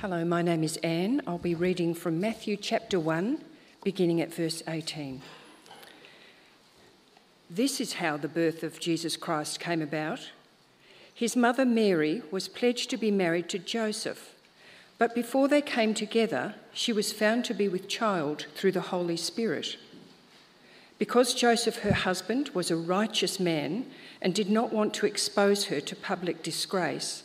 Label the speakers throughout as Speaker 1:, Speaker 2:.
Speaker 1: Hello, my name is Anne. I'll be reading from Matthew chapter 1, beginning at verse 18. This is how the birth of Jesus Christ came about. His mother Mary was pledged to be married to Joseph, but before they came together, she was found to be with child through the Holy Spirit. Because Joseph, her husband, was a righteous man and did not want to expose her to public disgrace,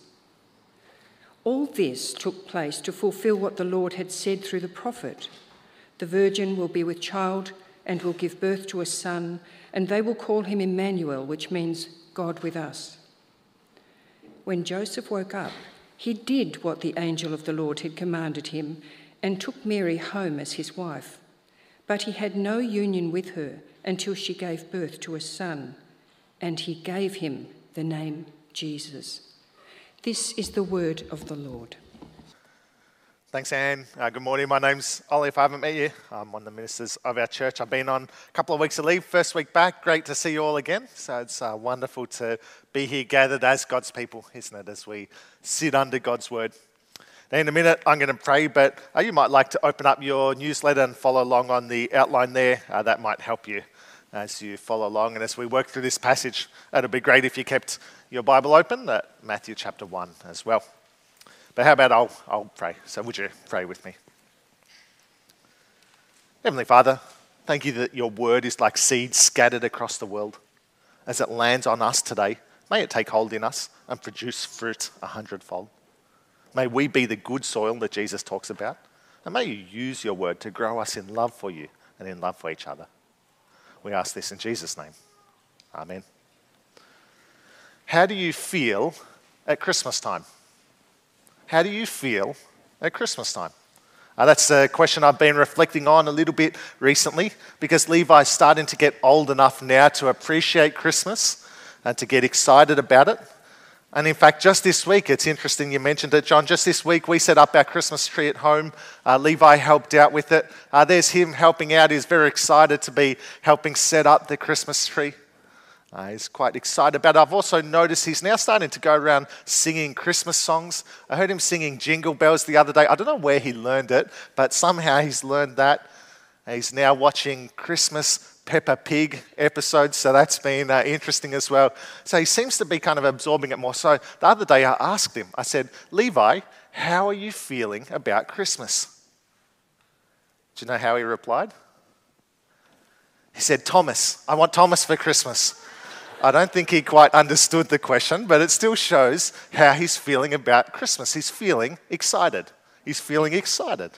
Speaker 1: All this took place to fulfill what the Lord had said through the prophet The virgin will be with child and will give birth to a son, and they will call him Emmanuel, which means God with us. When Joseph woke up, he did what the angel of the Lord had commanded him and took Mary home as his wife. But he had no union with her until she gave birth to a son, and he gave him the name Jesus. This is the word of the Lord.
Speaker 2: Thanks, Anne. Uh, good morning. My name's Ollie. If I haven't met you, I'm one of the ministers of our church. I've been on a couple of weeks of leave, first week back. Great to see you all again. So it's uh, wonderful to be here gathered as God's people, isn't it, as we sit under God's word. In a minute, I'm going to pray, but uh, you might like to open up your newsletter and follow along on the outline there. Uh, that might help you as you follow along. And as we work through this passage, it'd be great if you kept your Bible open at Matthew chapter 1 as well. But how about I'll, I'll pray? So would you pray with me? Heavenly Father, thank you that your word is like seed scattered across the world. As it lands on us today, may it take hold in us and produce fruit a hundredfold. May we be the good soil that Jesus talks about. And may you use your word to grow us in love for you and in love for each other. We ask this in Jesus' name. Amen. How do you feel at Christmas time? How do you feel at Christmas time? Uh, that's a question I've been reflecting on a little bit recently because Levi's starting to get old enough now to appreciate Christmas and to get excited about it. And in fact, just this week, it's interesting you mentioned it, John. Just this week, we set up our Christmas tree at home. Uh, Levi helped out with it. Uh, there's him helping out. He's very excited to be helping set up the Christmas tree. Uh, he's quite excited about it. I've also noticed he's now starting to go around singing Christmas songs. I heard him singing Jingle Bells the other day. I don't know where he learned it, but somehow he's learned that. He's now watching Christmas Peppa Pig episodes, so that's been uh, interesting as well. So he seems to be kind of absorbing it more. So the other day I asked him, I said, Levi, how are you feeling about Christmas? Do you know how he replied? He said, Thomas, I want Thomas for Christmas. I don't think he quite understood the question, but it still shows how he's feeling about Christmas. He's feeling excited. He's feeling excited,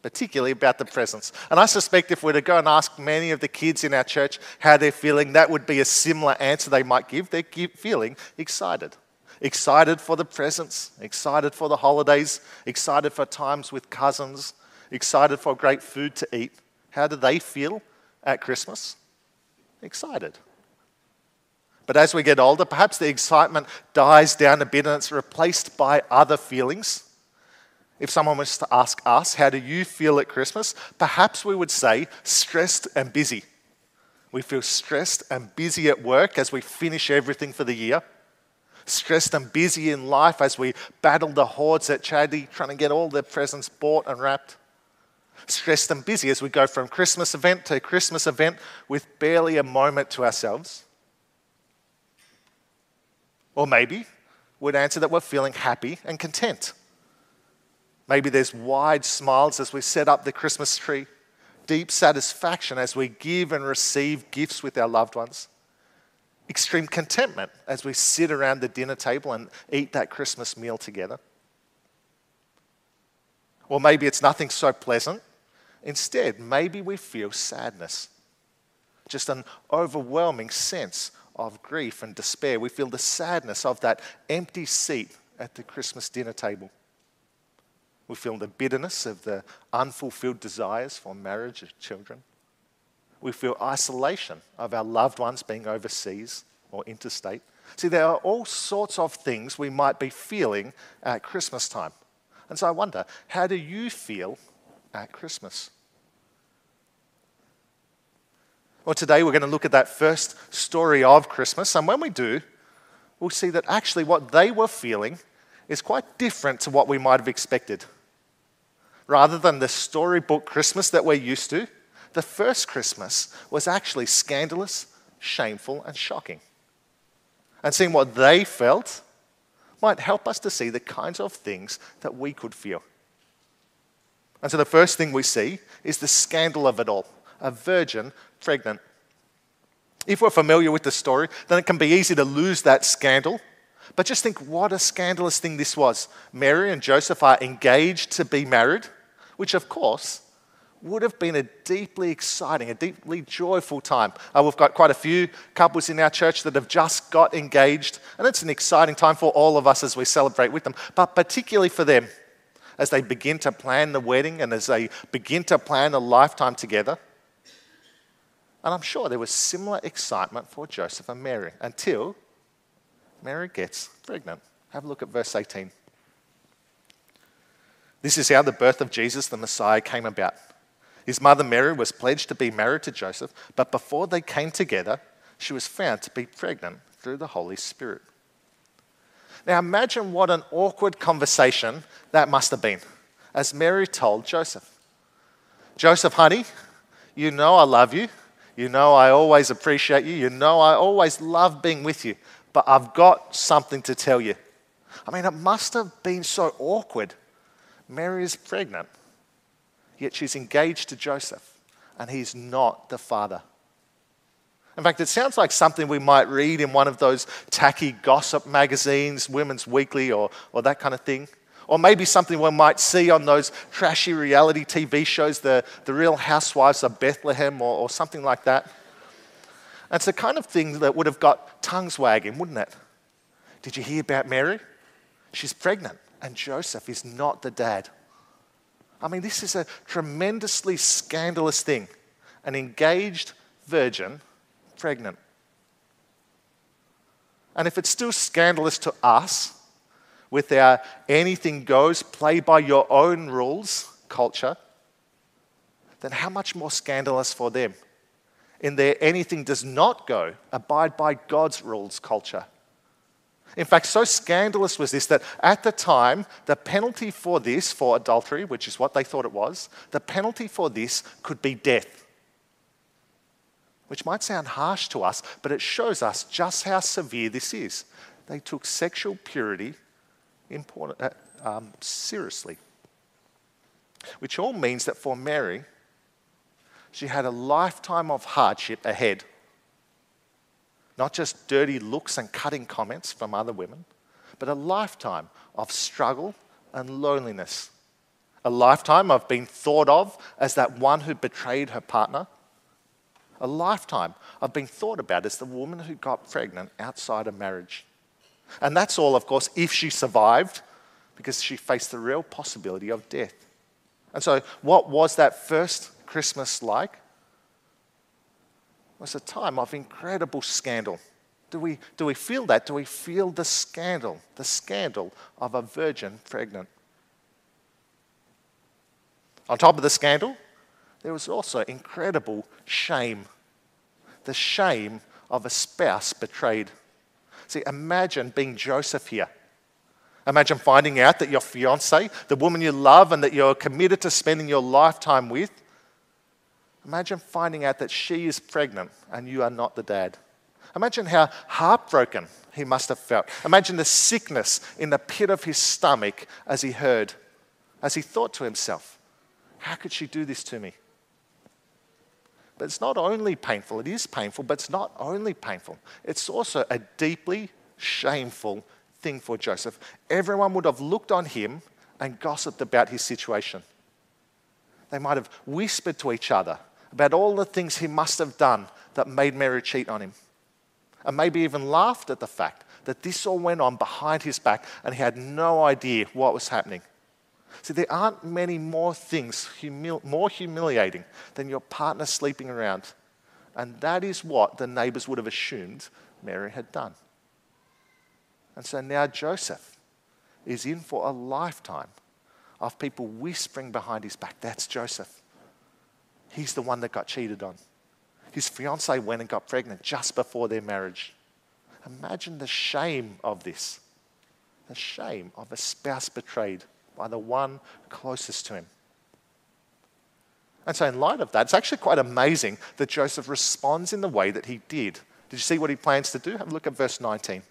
Speaker 2: particularly about the presents. And I suspect if we were to go and ask many of the kids in our church how they're feeling, that would be a similar answer they might give. They're feeling excited. Excited for the presents, excited for the holidays, excited for times with cousins, excited for great food to eat. How do they feel at Christmas? Excited. But as we get older, perhaps the excitement dies down a bit and it's replaced by other feelings. If someone was to ask us, How do you feel at Christmas? perhaps we would say stressed and busy. We feel stressed and busy at work as we finish everything for the year. Stressed and busy in life as we battle the hordes at charity, trying to get all the presents bought and wrapped. Stressed and busy as we go from Christmas event to Christmas event with barely a moment to ourselves. Or maybe we'd answer that we're feeling happy and content. Maybe there's wide smiles as we set up the Christmas tree, deep satisfaction as we give and receive gifts with our loved ones, extreme contentment as we sit around the dinner table and eat that Christmas meal together. Or maybe it's nothing so pleasant. Instead, maybe we feel sadness, just an overwhelming sense of grief and despair. We feel the sadness of that empty seat at the Christmas dinner table. We feel the bitterness of the unfulfilled desires for marriage or children. We feel isolation of our loved ones being overseas or interstate. See, there are all sorts of things we might be feeling at Christmas time. And so I wonder, how do you feel at Christmas? Well, today we're going to look at that first story of Christmas. And when we do, we'll see that actually what they were feeling is quite different to what we might have expected. Rather than the storybook Christmas that we're used to, the first Christmas was actually scandalous, shameful, and shocking. And seeing what they felt might help us to see the kinds of things that we could feel. And so the first thing we see is the scandal of it all a virgin pregnant. If we're familiar with the story, then it can be easy to lose that scandal. But just think what a scandalous thing this was. Mary and Joseph are engaged to be married, which of course would have been a deeply exciting, a deeply joyful time. Uh, we've got quite a few couples in our church that have just got engaged, and it's an exciting time for all of us as we celebrate with them, but particularly for them as they begin to plan the wedding and as they begin to plan a lifetime together. And I'm sure there was similar excitement for Joseph and Mary until Mary gets pregnant. Have a look at verse 18. This is how the birth of Jesus, the Messiah, came about. His mother Mary was pledged to be married to Joseph, but before they came together, she was found to be pregnant through the Holy Spirit. Now imagine what an awkward conversation that must have been as Mary told Joseph Joseph, honey, you know I love you. You know I always appreciate you. You know I always love being with you. But I've got something to tell you. I mean, it must have been so awkward. Mary is pregnant yet she's engaged to Joseph, and he's not the father. In fact, it sounds like something we might read in one of those tacky gossip magazines, Women's Weekly, or, or that kind of thing. Or maybe something we might see on those trashy reality TV shows, the, the Real Housewives of Bethlehem, or, or something like that. It's the kind of thing that would have got tongues wagging, wouldn't it? Did you hear about Mary? She's pregnant, and Joseph is not the dad. I mean, this is a tremendously scandalous thing. An engaged virgin pregnant. And if it's still scandalous to us, with our anything goes, play by your own rules culture, then how much more scandalous for them in their anything does not go, abide by God's rules culture? In fact, so scandalous was this that at the time, the penalty for this, for adultery, which is what they thought it was, the penalty for this could be death. Which might sound harsh to us, but it shows us just how severe this is. They took sexual purity important, uh, um, seriously. Which all means that for Mary, she had a lifetime of hardship ahead not just dirty looks and cutting comments from other women, but a lifetime of struggle and loneliness. A lifetime of being thought of as that one who betrayed her partner. A lifetime of being thought about as the woman who got pregnant outside of marriage. And that's all, of course, if she survived, because she faced the real possibility of death. And so, what was that first Christmas like? It was a time of incredible scandal. Do we, do we feel that? Do we feel the scandal, the scandal of a virgin pregnant? On top of the scandal, there was also incredible shame the shame of a spouse betrayed. See, imagine being Joseph here. Imagine finding out that your fiance, the woman you love and that you're committed to spending your lifetime with, Imagine finding out that she is pregnant and you are not the dad. Imagine how heartbroken he must have felt. Imagine the sickness in the pit of his stomach as he heard, as he thought to himself, How could she do this to me? But it's not only painful, it is painful, but it's not only painful. It's also a deeply shameful thing for Joseph. Everyone would have looked on him and gossiped about his situation. They might have whispered to each other about all the things he must have done that made Mary cheat on him. And maybe even laughed at the fact that this all went on behind his back and he had no idea what was happening. See, there aren't many more things humil- more humiliating than your partner sleeping around. And that is what the neighbors would have assumed Mary had done. And so now Joseph is in for a lifetime of people whispering behind his back, that's Joseph. He's the one that got cheated on. His fiancee went and got pregnant just before their marriage. Imagine the shame of this the shame of a spouse betrayed by the one closest to him. And so, in light of that, it's actually quite amazing that Joseph responds in the way that he did. Did you see what he plans to do? Have a look at verse 19.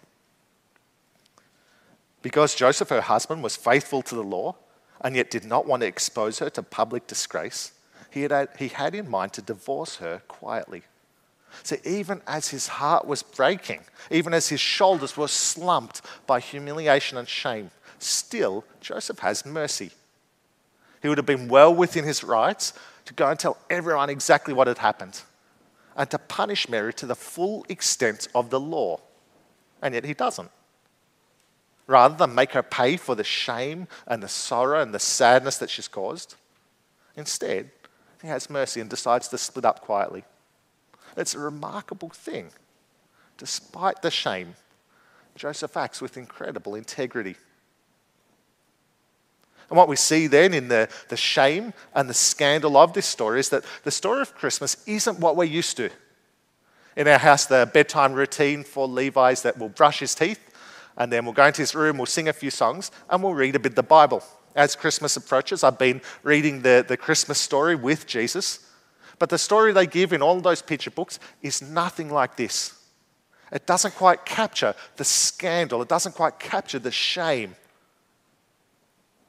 Speaker 2: Because Joseph, her husband, was faithful to the law and yet did not want to expose her to public disgrace, he had, he had in mind to divorce her quietly. So, even as his heart was breaking, even as his shoulders were slumped by humiliation and shame, still Joseph has mercy. He would have been well within his rights to go and tell everyone exactly what had happened and to punish Mary to the full extent of the law. And yet he doesn't. Rather than make her pay for the shame and the sorrow and the sadness that she's caused, instead, he has mercy and decides to split up quietly. It's a remarkable thing. Despite the shame, Joseph acts with incredible integrity. And what we see then in the, the shame and the scandal of this story is that the story of Christmas isn't what we're used to. In our house, the bedtime routine for Levi is that we'll brush his teeth and then we'll go into his room, we'll sing a few songs, and we'll read a bit of the Bible. As Christmas approaches, I've been reading the, the Christmas story with Jesus. But the story they give in all those picture books is nothing like this. It doesn't quite capture the scandal, it doesn't quite capture the shame.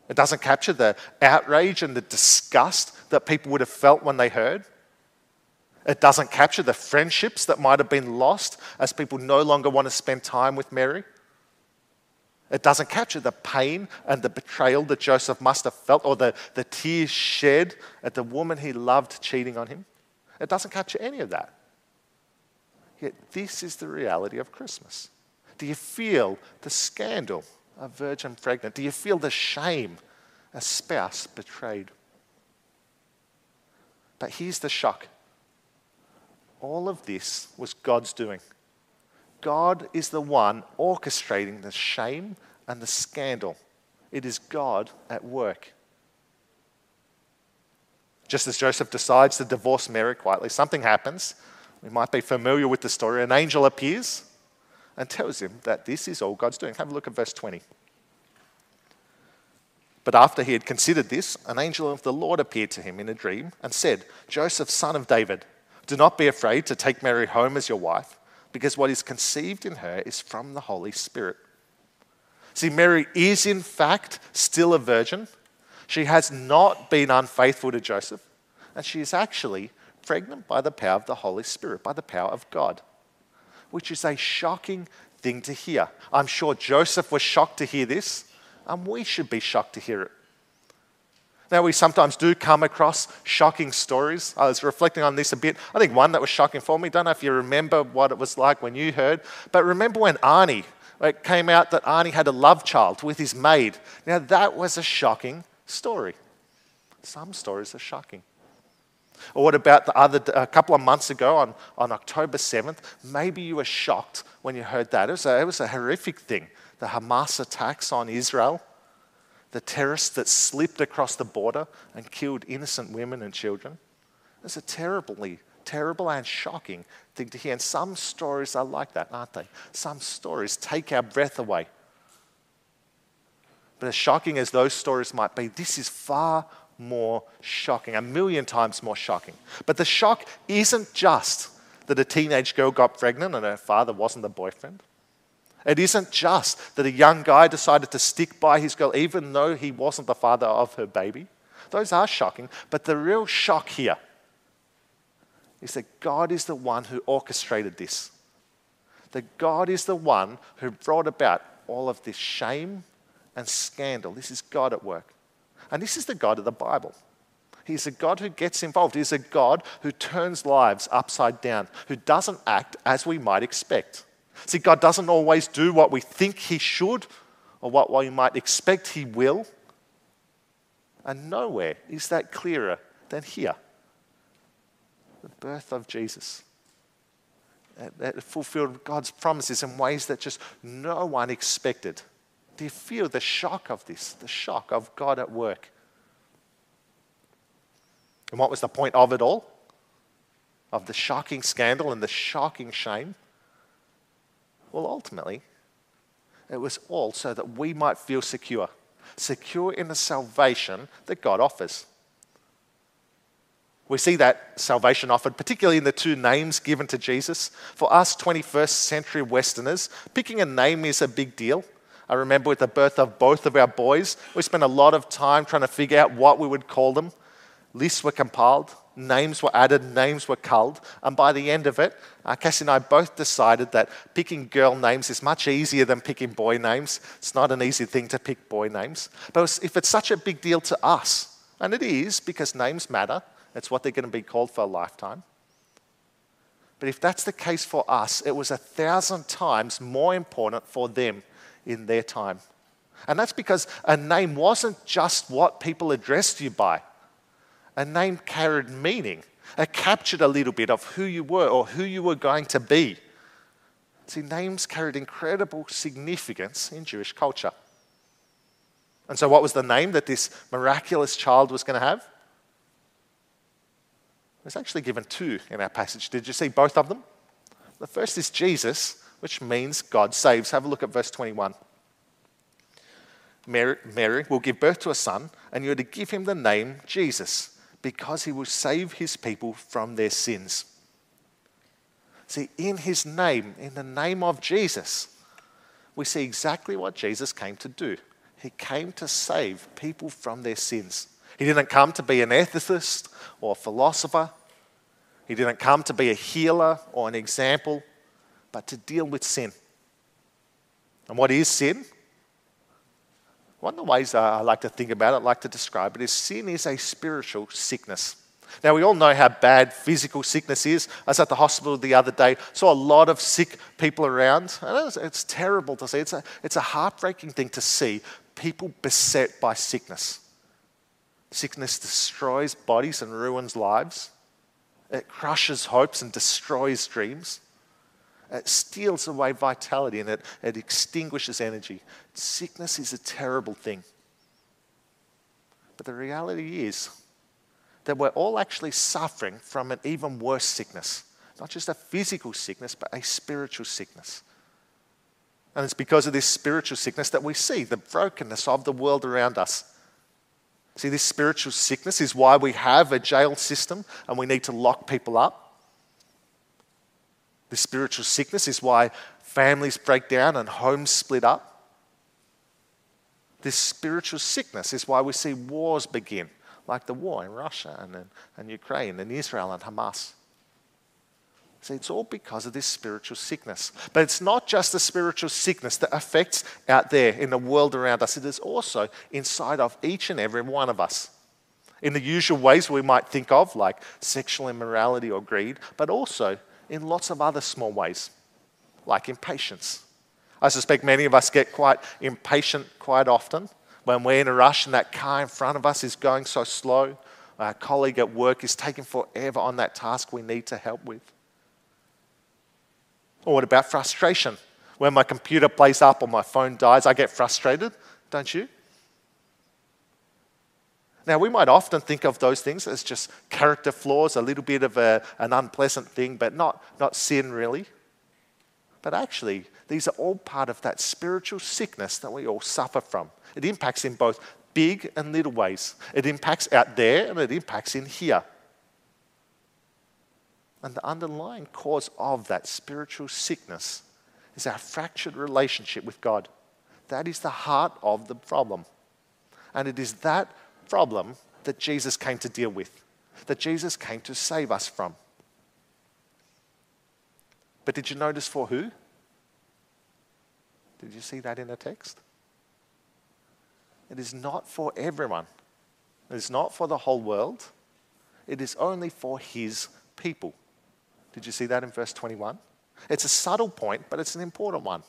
Speaker 2: It doesn't capture the outrage and the disgust that people would have felt when they heard. It doesn't capture the friendships that might have been lost as people no longer want to spend time with Mary. It doesn't capture the pain and the betrayal that Joseph must have felt or the, the tears shed at the woman he loved cheating on him. It doesn't capture any of that. Yet, this is the reality of Christmas. Do you feel the scandal of virgin pregnant? Do you feel the shame a spouse betrayed? But here's the shock all of this was God's doing. God is the one orchestrating the shame and the scandal. It is God at work. Just as Joseph decides to divorce Mary quietly, something happens. We might be familiar with the story. An angel appears and tells him that this is all God's doing. Have a look at verse 20. But after he had considered this, an angel of the Lord appeared to him in a dream and said, Joseph, son of David, do not be afraid to take Mary home as your wife because what is conceived in her is from the Holy Spirit. See, Mary is in fact still a virgin. She has not been unfaithful to Joseph, and she is actually pregnant by the power of the Holy Spirit, by the power of God, which is a shocking thing to hear. I'm sure Joseph was shocked to hear this, and we should be shocked to hear it. Now, we sometimes do come across shocking stories. I was reflecting on this a bit. I think one that was shocking for me, don't know if you remember what it was like when you heard, but remember when Arnie, it came out that Arnie had a love child with his maid. Now, that was a shocking story. Some stories are shocking. Or what about the other, a couple of months ago on, on October 7th? Maybe you were shocked when you heard that. It was, a, it was a horrific thing. The Hamas attacks on Israel the terrorists that slipped across the border and killed innocent women and children. It's a terribly, terrible and shocking thing to hear. And some stories are like that, aren't they? Some stories take our breath away. But as shocking as those stories might be, this is far more shocking, a million times more shocking. But the shock isn't just that a teenage girl got pregnant and her father wasn't the boyfriend. It isn't just that a young guy decided to stick by his girl even though he wasn't the father of her baby. Those are shocking, but the real shock here is that God is the one who orchestrated this. That God is the one who brought about all of this shame and scandal. This is God at work. And this is the God of the Bible. He's a God who gets involved. He's a God who turns lives upside down, who doesn't act as we might expect. See, God doesn't always do what we think He should or what we might expect He will. And nowhere is that clearer than here. The birth of Jesus. That fulfilled God's promises in ways that just no one expected. You feel the shock of this? The shock of God at work. And what was the point of it all? Of the shocking scandal and the shocking shame? Well, ultimately, it was all so that we might feel secure, secure in the salvation that God offers. We see that salvation offered, particularly in the two names given to Jesus. For us 21st century Westerners, picking a name is a big deal. I remember with the birth of both of our boys, we spent a lot of time trying to figure out what we would call them. Lists were compiled, names were added, names were culled, and by the end of it, uh, Cassie and I both decided that picking girl names is much easier than picking boy names. It's not an easy thing to pick boy names. But if it's such a big deal to us, and it is because names matter, it's what they're going to be called for a lifetime. But if that's the case for us, it was a thousand times more important for them in their time. And that's because a name wasn't just what people addressed you by a name carried meaning. It captured a little bit of who you were or who you were going to be. See, names carried incredible significance in Jewish culture. And so, what was the name that this miraculous child was going to have? It's actually given two in our passage. Did you see both of them? The first is Jesus, which means God saves. Have a look at verse 21. Mary, Mary will give birth to a son, and you're to give him the name Jesus because he will save his people from their sins. See, in his name, in the name of Jesus, we see exactly what Jesus came to do. He came to save people from their sins. He didn't come to be an ethicist or a philosopher. He didn't come to be a healer or an example, but to deal with sin. And what is sin? One of the ways I like to think about it, I like to describe it, is sin is a spiritual sickness. Now, we all know how bad physical sickness is. I was at the hospital the other day, saw a lot of sick people around. It's, it's terrible to see. It's a, it's a heartbreaking thing to see people beset by sickness. Sickness destroys bodies and ruins lives, it crushes hopes and destroys dreams. It steals away vitality and it, it extinguishes energy. Sickness is a terrible thing. But the reality is that we're all actually suffering from an even worse sickness. Not just a physical sickness, but a spiritual sickness. And it's because of this spiritual sickness that we see the brokenness of the world around us. See, this spiritual sickness is why we have a jail system and we need to lock people up. The spiritual sickness is why families break down and homes split up. This spiritual sickness is why we see wars begin, like the war in Russia and, and Ukraine and Israel and Hamas. See, it's all because of this spiritual sickness. But it's not just the spiritual sickness that affects out there in the world around us, it is also inside of each and every one of us. In the usual ways we might think of, like sexual immorality or greed, but also in lots of other small ways, like impatience. I suspect many of us get quite impatient quite often when we're in a rush and that car in front of us is going so slow. Our colleague at work is taking forever on that task we need to help with. Or what about frustration? When my computer plays up or my phone dies, I get frustrated, don't you? Now, we might often think of those things as just character flaws, a little bit of a, an unpleasant thing, but not, not sin really. But actually, these are all part of that spiritual sickness that we all suffer from. It impacts in both big and little ways. It impacts out there and it impacts in here. And the underlying cause of that spiritual sickness is our fractured relationship with God. That is the heart of the problem. And it is that problem that Jesus came to deal with, that Jesus came to save us from. But did you notice for who? Did you see that in the text? It is not for everyone. It is not for the whole world. It is only for his people. Did you see that in verse 21? It's a subtle point, but it's an important one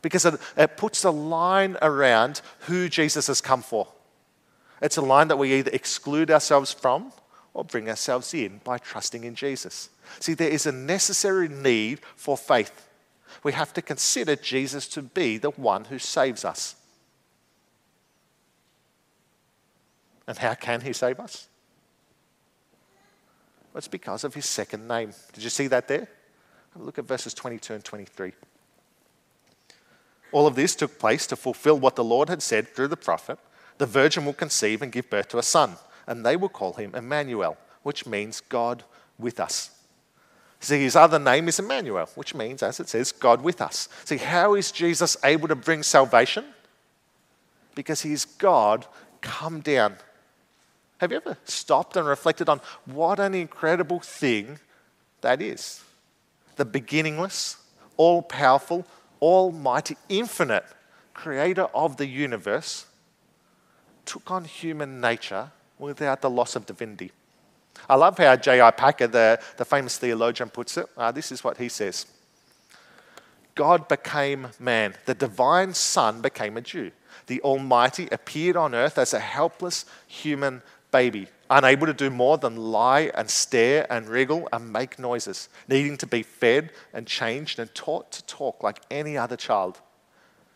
Speaker 2: because it, it puts a line around who Jesus has come for. It's a line that we either exclude ourselves from or bring ourselves in by trusting in Jesus. See, there is a necessary need for faith. We have to consider Jesus to be the one who saves us. And how can he save us? Well, it's because of his second name. Did you see that there? Look at verses 22 and 23. All of this took place to fulfill what the Lord had said through the prophet the virgin will conceive and give birth to a son, and they will call him Emmanuel, which means God with us. See, his other name is Emmanuel, which means, as it says, God with us. See, how is Jesus able to bring salvation? Because he's God come down. Have you ever stopped and reflected on what an incredible thing that is? The beginningless, all powerful, almighty, infinite creator of the universe took on human nature without the loss of divinity. I love how J.I. Packer, the, the famous theologian, puts it. Uh, this is what he says God became man, the divine Son became a Jew. The Almighty appeared on earth as a helpless human baby, unable to do more than lie and stare and wriggle and make noises, needing to be fed and changed and taught to talk like any other child.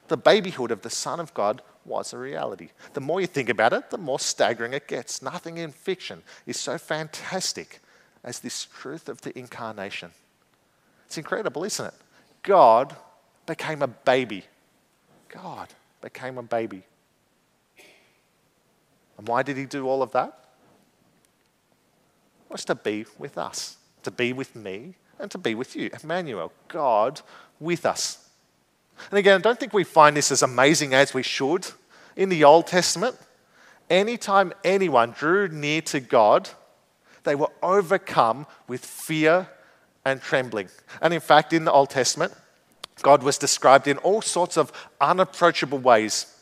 Speaker 2: The babyhood of the Son of God was a reality. The more you think about it, the more staggering it gets. Nothing in fiction is so fantastic as this truth of the incarnation. It's incredible, isn't it? God became a baby. God became a baby. And why did he do all of that? It was to be with us, to be with me, and to be with you. Emmanuel, God with us. And again, I don't think we find this as amazing as we should. In the Old Testament, anytime anyone drew near to God, they were overcome with fear and trembling. And in fact, in the Old Testament, God was described in all sorts of unapproachable ways.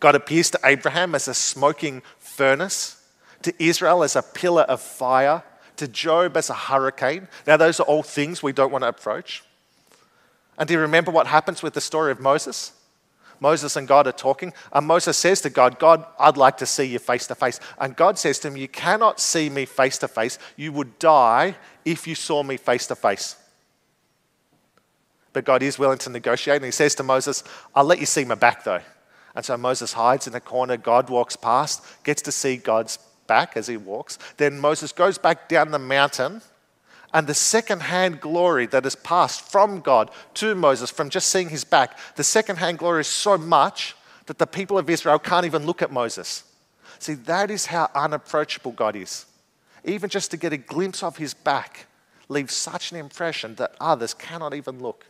Speaker 2: God appears to Abraham as a smoking furnace, to Israel as a pillar of fire, to Job as a hurricane. Now, those are all things we don't want to approach. And do you remember what happens with the story of Moses? Moses and God are talking, and Moses says to God, God, I'd like to see you face to face. And God says to him, You cannot see me face to face. You would die if you saw me face to face. But God is willing to negotiate, and he says to Moses, I'll let you see my back though. And so Moses hides in a corner. God walks past, gets to see God's back as he walks. Then Moses goes back down the mountain and the second-hand glory that is passed from God to Moses from just seeing his back, the second-hand glory is so much that the people of Israel can't even look at Moses. See, that is how unapproachable God is. Even just to get a glimpse of his back leaves such an impression that others cannot even look.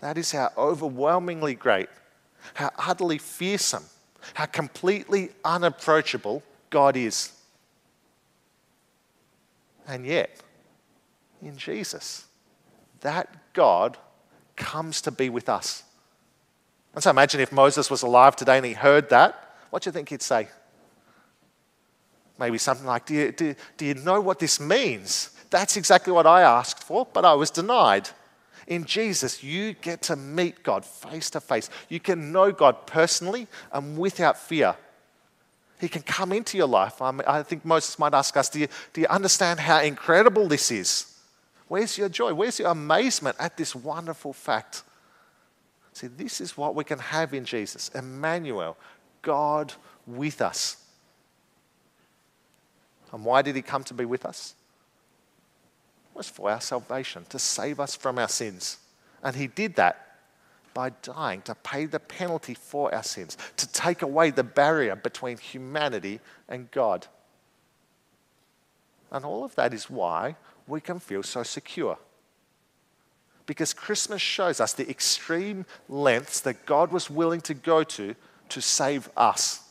Speaker 2: That is how overwhelmingly great, how utterly fearsome, how completely unapproachable God is. And yet, in Jesus, that God comes to be with us. And so imagine if Moses was alive today and he heard that, what do you think he'd say? Maybe something like, do you, do, do you know what this means? That's exactly what I asked for, but I was denied. In Jesus, you get to meet God face to face. You can know God personally and without fear. He can come into your life. I, mean, I think Moses might ask us do you, do you understand how incredible this is? Where's your joy? Where's your amazement at this wonderful fact? See, this is what we can have in Jesus Emmanuel, God with us. And why did he come to be with us? It was for our salvation, to save us from our sins. And he did that by dying to pay the penalty for our sins, to take away the barrier between humanity and God. And all of that is why we can feel so secure. Because Christmas shows us the extreme lengths that God was willing to go to to save us.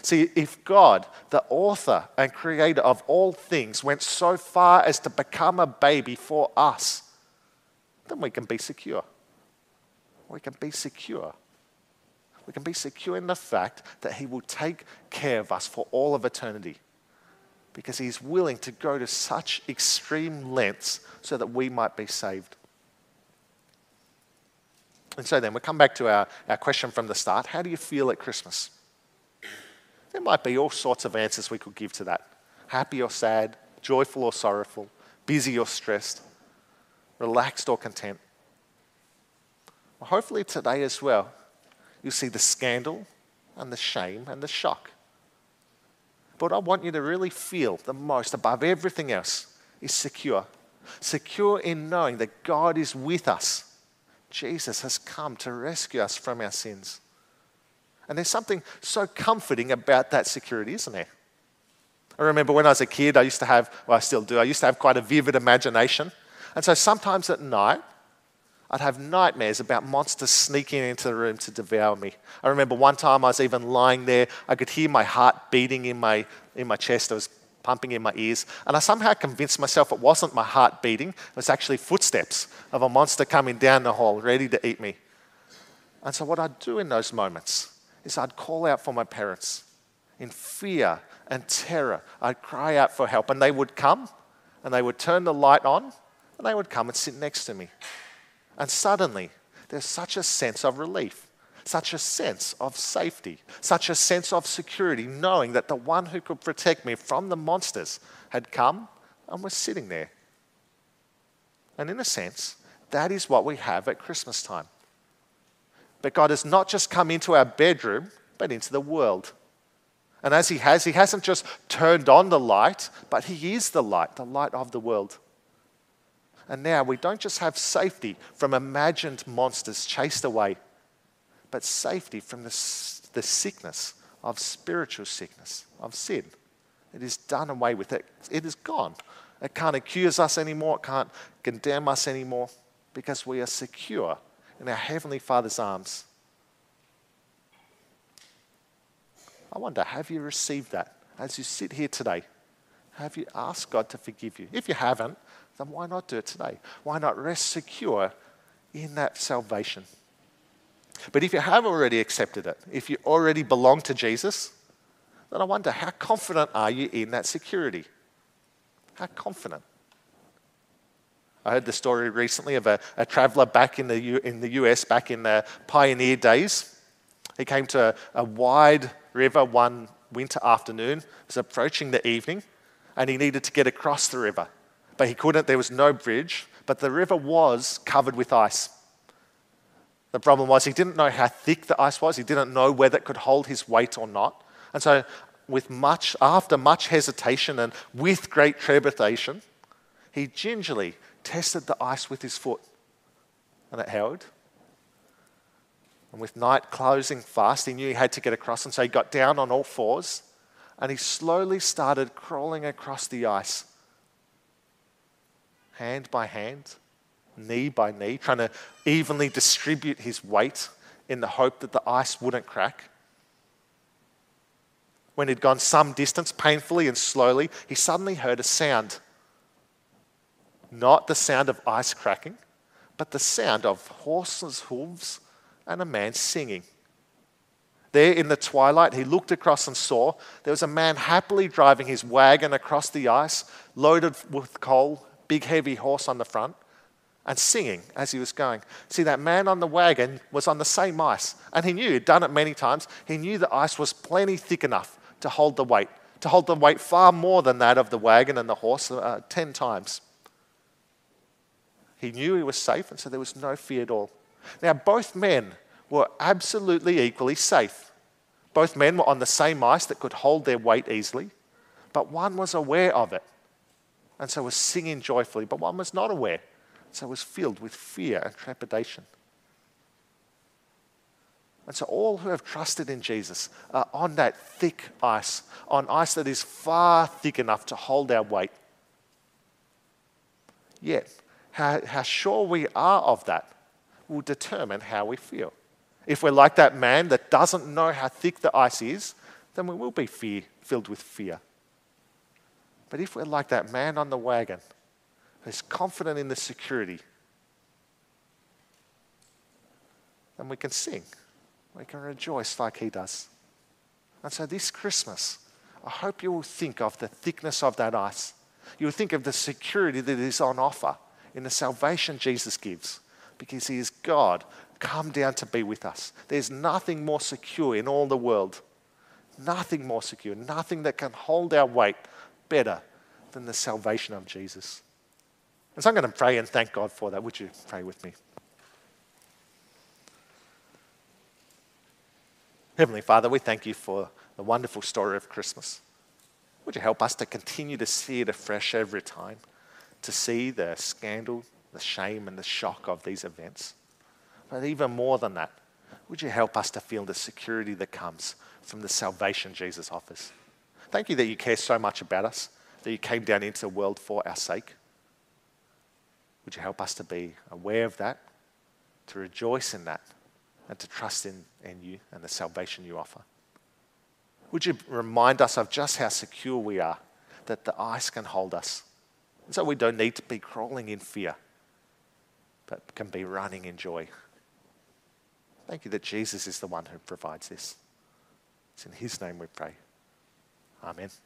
Speaker 2: See, if God, the author and creator of all things, went so far as to become a baby for us, then we can be secure we can be secure. We can be secure in the fact that He will take care of us for all of eternity because He's willing to go to such extreme lengths so that we might be saved. And so then we come back to our, our question from the start how do you feel at Christmas? There might be all sorts of answers we could give to that happy or sad, joyful or sorrowful, busy or stressed, relaxed or content. Hopefully, today as well, you'll see the scandal and the shame and the shock. But I want you to really feel the most, above everything else, is secure. Secure in knowing that God is with us. Jesus has come to rescue us from our sins. And there's something so comforting about that security, isn't there? I remember when I was a kid, I used to have, well, I still do, I used to have quite a vivid imagination. And so sometimes at night, I'd have nightmares about monsters sneaking into the room to devour me. I remember one time I was even lying there, I could hear my heart beating in my, in my chest, it was pumping in my ears, and I somehow convinced myself it wasn't my heart beating, it was actually footsteps of a monster coming down the hall, ready to eat me. And so, what I'd do in those moments is I'd call out for my parents in fear and terror. I'd cry out for help, and they would come and they would turn the light on and they would come and sit next to me. And suddenly, there's such a sense of relief, such a sense of safety, such a sense of security, knowing that the one who could protect me from the monsters had come and was sitting there. And in a sense, that is what we have at Christmas time. But God has not just come into our bedroom, but into the world. And as He has, He hasn't just turned on the light, but He is the light, the light of the world. And now we don't just have safety from imagined monsters chased away, but safety from the, the sickness of spiritual sickness, of sin. It is done away with. It, it is gone. It can't accuse us anymore. It can't condemn us anymore because we are secure in our Heavenly Father's arms. I wonder, have you received that as you sit here today? Have you asked God to forgive you? If you haven't, then why not do it today? Why not rest secure in that salvation? But if you have already accepted it, if you already belong to Jesus, then I wonder how confident are you in that security? How confident? I heard the story recently of a, a traveler back in the, U, in the US, back in the pioneer days. He came to a, a wide river one winter afternoon. It was approaching the evening, and he needed to get across the river but he couldn't. There was no bridge, but the river was covered with ice. The problem was he didn't know how thick the ice was. He didn't know whether it could hold his weight or not. And so, with much, after much hesitation and with great trepidation, he gingerly tested the ice with his foot, and it held. And with night closing fast, he knew he had to get across, and so he got down on all fours and he slowly started crawling across the ice hand by hand, knee by knee, trying to evenly distribute his weight in the hope that the ice wouldn't crack. When he'd gone some distance, painfully and slowly, he suddenly heard a sound. Not the sound of ice cracking, but the sound of horses' hooves and a man singing. There in the twilight, he looked across and saw there was a man happily driving his wagon across the ice, loaded with coal big heavy horse on the front and singing as he was going. See, that man on the wagon was on the same ice, and he knew, he'd done it many times, he knew the ice was plenty thick enough to hold the weight, to hold the weight far more than that of the wagon and the horse, uh, 10 times. He knew he was safe, and so there was no fear at all. Now, both men were absolutely equally safe. Both men were on the same ice that could hold their weight easily, but one was aware of it and so was singing joyfully, but one was not aware, so was filled with fear and trepidation. And so all who have trusted in Jesus are on that thick ice, on ice that is far thick enough to hold our weight. Yet, how, how sure we are of that will determine how we feel. If we're like that man that doesn't know how thick the ice is, then we will be fear, filled with fear. But if we're like that man on the wagon who's confident in the security, then we can sing. We can rejoice like he does. And so this Christmas, I hope you will think of the thickness of that ice. You will think of the security that is on offer in the salvation Jesus gives because he is God come down to be with us. There's nothing more secure in all the world Nothing more secure, nothing that can hold our weight better than the salvation of Jesus. And so I'm going to pray and thank God for that. Would you pray with me? Heavenly Father, we thank you for the wonderful story of Christmas. Would you help us to continue to see it afresh every time, to see the scandal, the shame, and the shock of these events? But even more than that, would you help us to feel the security that comes from the salvation Jesus offers? Thank you that you care so much about us, that you came down into the world for our sake. Would you help us to be aware of that, to rejoice in that, and to trust in, in you and the salvation you offer? Would you remind us of just how secure we are, that the ice can hold us, and so we don't need to be crawling in fear, but can be running in joy? Thank you that Jesus is the one who provides this. It's in his name we pray. Amen.